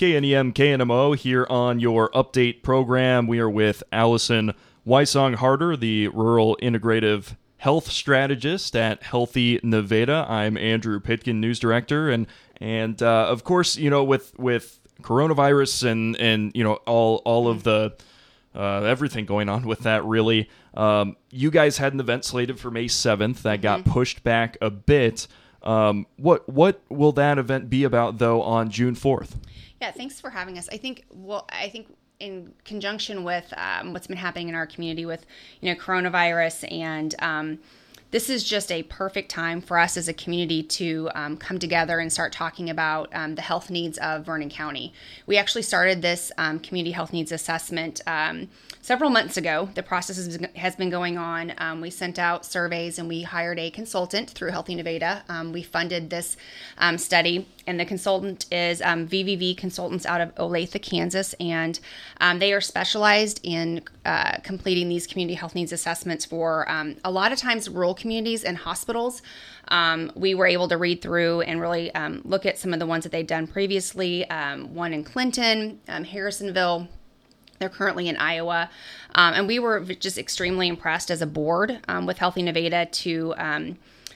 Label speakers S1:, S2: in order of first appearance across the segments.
S1: KNEM KNMO here on your update program. We are with Allison Weisong Harder, the Rural Integrative Health Strategist at Healthy Nevada. I'm Andrew Pitkin, News Director, and and uh, of course, you know, with with coronavirus and and you know all all of the uh, everything going on with that really. Um, you guys had an event slated for May 7th that got
S2: Mm-hmm.
S1: pushed back a bit. Um, what what will that event be about though on June 4th?
S2: Yeah, thanks for having us. I think well, I think in conjunction with um, what's been happening in our community with you know coronavirus and um, this is just a perfect time for us as a community to um, come together and start talking about um, the health needs of Vernon County. We actually started this um, community health needs assessment um, several months ago. The process has been, going on. Um, we sent out surveys and we hired a consultant through Healthy Nevada. Um, we funded this study, and the consultant is um, VVV Consultants out of Olathe, Kansas, and um, they are specialized in uh, completing these community health needs assessments for um, a lot of times rural communities and hospitals. Um, we were able to read through and really um, look at some of the ones that they've done previously. Um, one in Clinton, Harrisonville. They're currently in Iowa. And we were just extremely impressed as a board with Healthy Nevada to.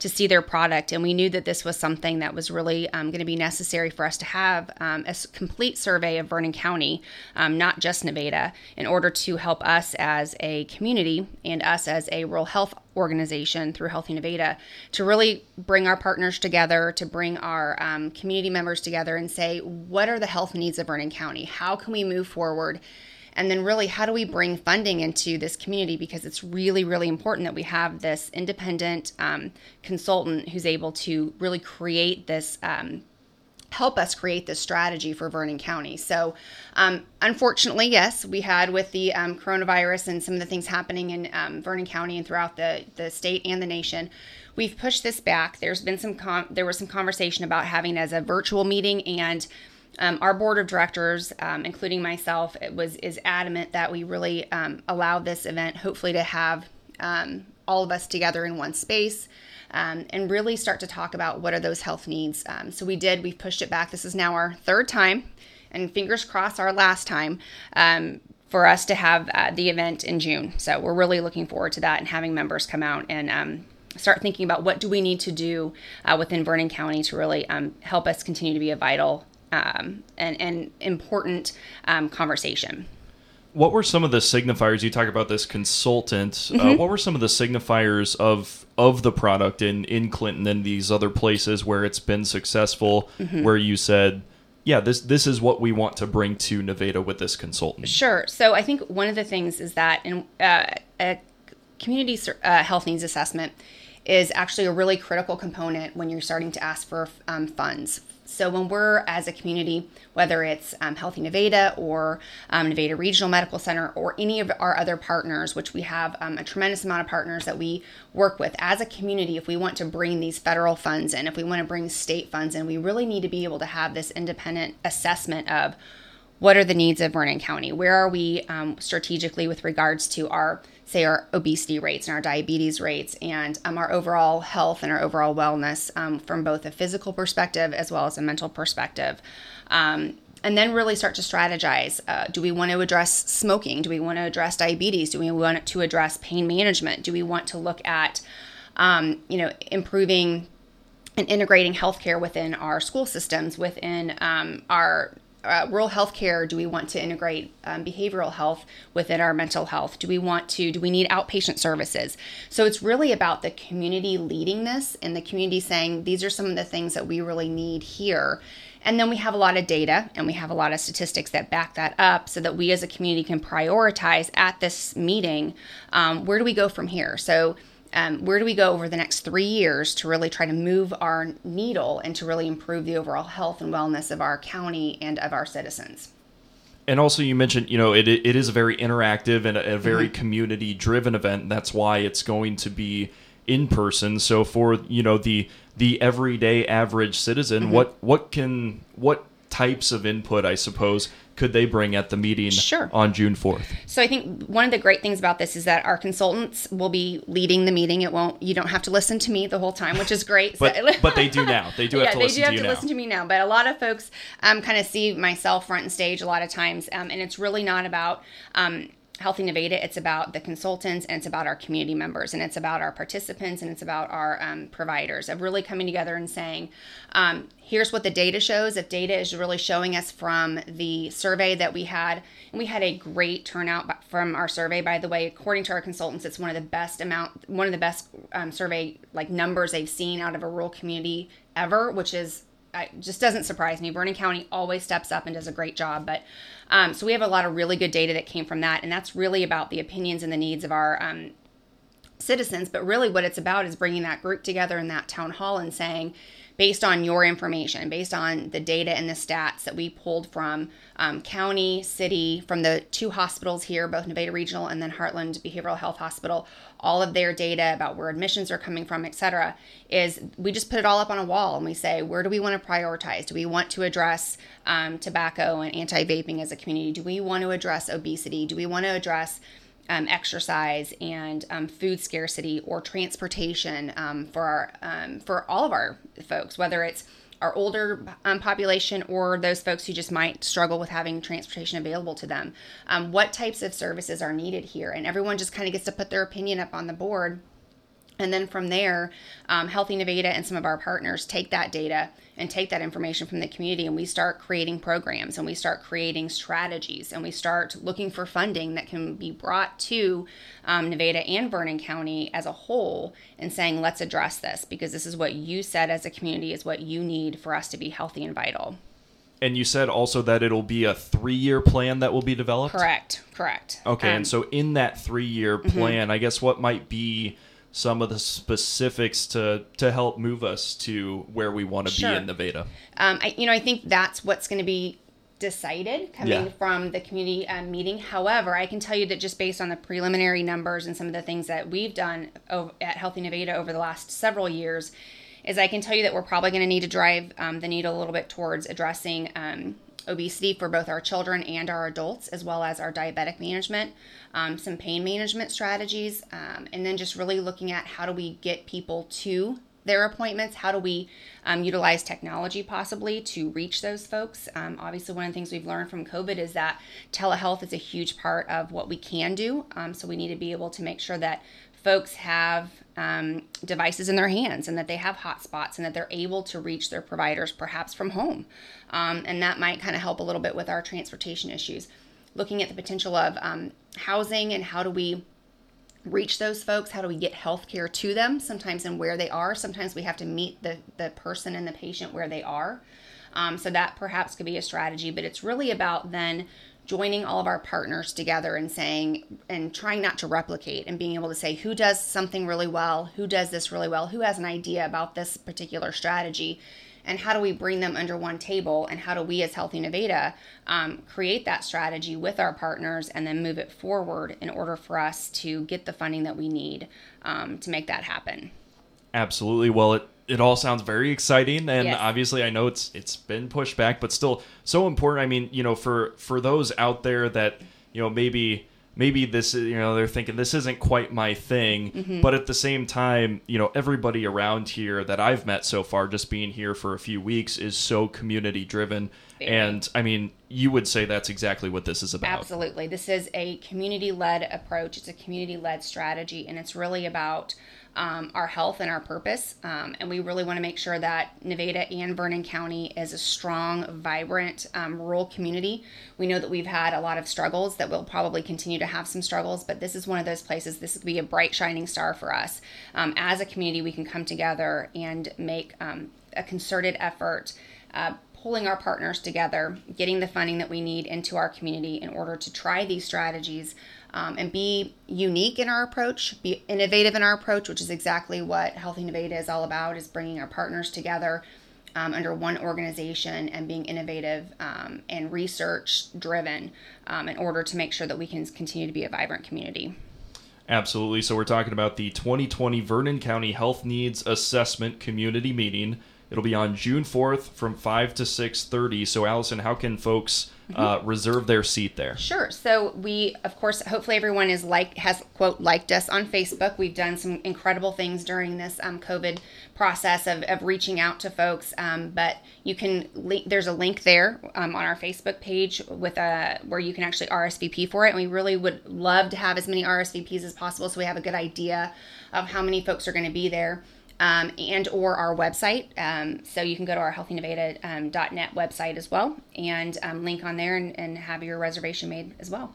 S2: To see their product, and we knew that this was something that was really um, going to be necessary for us to have um, a complete survey of Vernon County, um, not just Nevada, in order to help us as a community and us as a rural health organization through Healthy Nevada to really bring our partners together, to bring our um, community members together, and say, what are the health needs of Vernon County? How can we move forward? And then, really, how do we bring funding into this community? Because it's really, really important that we have this independent um, consultant who's able to really create this. Um, help us create this strategy for Vernon County. So, um, unfortunately, yes, we had with the um, coronavirus and some of the things happening in um, Vernon County and throughout the, the state and the nation, we've pushed this back. There's been some there was some conversation about having as a virtual meeting and. Um, our board of directors, um, including myself, was is adamant that we really um, allow this event, hopefully, to have um, all of us together in one space. Um, and really start to talk about what are those health needs. Um, so we did. We've pushed it back. This is now our third time, and fingers crossed, our last time for us to have uh, the event in June. So we're really looking forward to that and having members come out and start thinking about what do we need to do uh, within Vernon County to really help us continue to be a vital um, and, and important um, conversation.
S1: What were some of the signifiers? You talk about this consultant. Uh,
S2: Mm-hmm.
S1: what were some of the signifiers of of the product in in Clinton and these other places where it's been successful?
S2: Mm-hmm.
S1: Where you said, "Yeah, this this is what we want to bring to Nevada with this consultant."
S2: Sure. So I think one of the things is that in uh, a community uh, health needs assessment is actually a really critical component when you're starting to ask for um, funds. So when we're as a community, whether it's um, Healthy Nevada or um, Nevada Regional Medical Center or any of our other partners, which we have um, a tremendous amount of partners that we work with as a community, if we want to bring these federal funds in, if we want to bring state funds in, we really need to be able to have this independent assessment of what are the needs of Vernon County? Where are we um, strategically with regards to our, say, our obesity rates and our diabetes rates and um, our overall health and our overall wellness um, from both a physical perspective as well as a mental perspective? Um, and then really start to strategize. Uh, do we want to address smoking? Do we want to address diabetes? Do we want to address pain management? Do we want to look at, um, you know, improving and integrating healthcare within our school systems, within um, our uh, rural healthcare? Do we want to integrate um, behavioral health within our mental health? Do we want to? Do we need outpatient services? So it's really about the community leading this and the community saying these are some of the things that we really need here. And then we have a lot of data and we have a lot of statistics that back that up so that we as a community can prioritize at this meeting um, where do we go from here? So um, where do we go over the next three years to really try to move our needle and to really improve the overall health and wellness of our county and of our citizens?
S1: And also, you mentioned, you know, it it is a very interactive and a, a very
S2: Mm-hmm.
S1: community driven event. That's why it's going to be in person. So for you know the the everyday average citizen,
S2: Mm-hmm.
S1: what what can what types of input, I suppose, could they bring at the meeting
S2: sure.
S1: on June 4th?
S2: So I think one of the great things about this is that our consultants will be leading the meeting. It won't you don't have to listen to me the whole time, which is great.
S1: but, but they do now. They do have
S2: yeah,
S1: to
S2: they
S1: listen
S2: do have
S1: to
S2: to listen to me now. But a lot of folks um, kind of see myself front and stage a lot of times, um, and it's really not about um, Healthy Nevada, it's about the consultants and it's about our community members and it's about our participants and it's about our um, providers of really coming together and saying, um, here's what the data shows. If data is really showing us from the survey that we had, and we had a great turnout from our survey, by the way, according to our consultants, it's one of the best amount, one of the best um, survey like numbers they've seen out of a rural community ever, which is it just doesn't surprise me. Vernon County always steps up and does a great job. But um, so we have a lot of really good data that came from that, and that's really about the opinions and the needs of our um, citizens. But really, what it's about is bringing that group together in that town hall and saying, based on your information, based on the data and the stats that we pulled from um, county, city, from the two hospitals here, both Nevada Regional and then Heartland Behavioral Health Hospital, all of their data about where admissions are coming from, et cetera, is we just put it all up on a wall and we say, where do we want to prioritize? Do we want to address um, tobacco and anti vaping as a community? Do we want to address obesity? Do we want to address um, exercise and um, food scarcity or transportation um, for our um, for all of our folks, whether it's our older um, population or those folks who just might struggle with having transportation available to them. Um, what types of services are needed here? And everyone just kind of gets to put their opinion up on the board and then from there, um, Healthy Nevada and some of our partners take that data and take that information from the community, and we start creating programs and we start creating strategies and we start looking for funding that can be brought to um, Nevada and Vernon County as a whole and saying, let's address this because this is what you said as a community is what you need for us to be healthy and vital.
S1: And you said also that it'll be a three year plan that will be developed?
S2: Correct, correct.
S1: Okay,
S2: Um,
S1: and so in that three year plan, I guess what might be some of the specifics to to help move us to where we want to
S2: Sure.
S1: be in Nevada.
S2: Um, I, you know, I think that's what's going to be decided coming
S1: Yeah.
S2: from the community um, meeting. However, I can tell you that just based on the preliminary numbers and some of the things that we've done o- at Healthy Nevada over the last several years, is I can tell you that we're probably going to need to drive um, the needle a little bit towards addressing um, obesity for both our children and our adults, as well as our diabetic management, um, some pain management strategies, um, and then just really looking at how do we get people to their appointments? How do we um, utilize technology possibly to reach those folks? Um, obviously, one of the things we've learned from COVID is that telehealth is a huge part of what we can do. Um, so we need to be able to make sure that folks have um, devices in their hands and that they have hotspots and that they're able to reach their providers perhaps from home. Um, and that might kind of help a little bit with our transportation issues. Looking at the potential of um, housing and how do we reach those folks? How do we get health care to them? Sometimes and where they are. Sometimes we have to meet the, the person and the patient where they are. Um, so that perhaps could be a strategy, but it's really about then joining all of our partners together and saying and trying not to replicate and being able to say who does something really well, who does this really well, who has an idea about this particular strategy, and how do we bring them under one table? And how do we as healthy nevada um, create that strategy with our partners and then move it forward in order for us to get the funding that we need um, to make that happen?
S1: Absolutely. Well, it it all sounds very exciting, and
S2: Yes.
S1: obviously, I know it's it's been pushed back, but still so important. I mean, you know, for for those out there that you know maybe maybe this is you know they're thinking this isn't quite my thing,
S2: Mm-hmm.
S1: but at the same time, you know, everybody around here that I've met so far, just being here for a few weeks, is so community driven,
S2: Very.
S1: and I mean, you would say that's exactly what this is about.
S2: Absolutely. This is a community led approach, it's a community led strategy, and it's really about um, our health and our purpose. Um, and we really want to make sure that Nevada and Vernon County is a strong, vibrant um, rural community. We know that we've had a lot of struggles, that we'll probably continue to have some struggles, but this is one of those places, this would be a bright, shining star for us. Um, as a community, we can come together and make um, a concerted effort. Uh, pulling our partners together, getting the funding that we need into our community in order to try these strategies um, and be unique in our approach, be innovative in our approach, which is exactly what Healthy Nevada is all about, is bringing our partners together um, under one organization and being innovative um, and research driven um, in order to make sure that we can continue to be a vibrant community.
S1: Absolutely. So we're talking about the 2020 Vernon County Health Needs Assessment Community Meeting It'll be on June 4th from 5 to 6:30. So Allison, how can folks uh, reserve their seat there?
S2: Sure. So we, of course, hopefully everyone is like has quote liked us on Facebook. We've done some incredible things during this um, COVID process of, of reaching out to folks. Um, but you can link. There's a link there um, on our Facebook page with a where you can actually RSVP for it. And we really would love to have as many RSVPs as possible, so we have a good idea of how many folks are going to be there um, and or our website. Um, so you can go to our healthynevada.net um, website as well and um, link on there and, and, have your reservation made as well.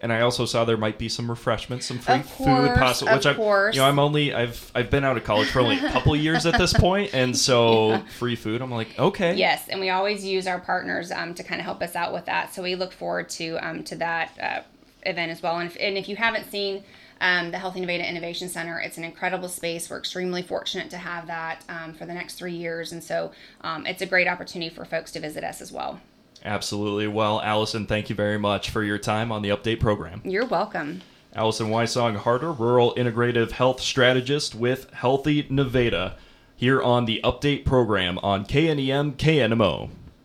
S1: And I also saw there might be some refreshments, some free
S2: course,
S1: food possible. Which
S2: of
S1: I,
S2: course.
S1: you know, I'm only I've I've been out of college for only a couple years at this point, and so yeah. free food. I'm like, okay.
S2: Yes, and we always use our partners um, to kind of help us out with that. So we look forward to um, to that uh, event as well. And if, and if you haven't seen um, the Healthy Nevada Innovation Center. It's an incredible space. We're extremely fortunate to have that um, for the next three years, and so um, it's a great opportunity for folks to visit us as well.
S1: Absolutely. Well, Allison, thank you very much for your time on the update program.
S2: You're welcome.
S1: Allison Weisong Harder, Rural Integrative Health Strategist with Healthy Nevada, here on the update program on KNEM KNMO.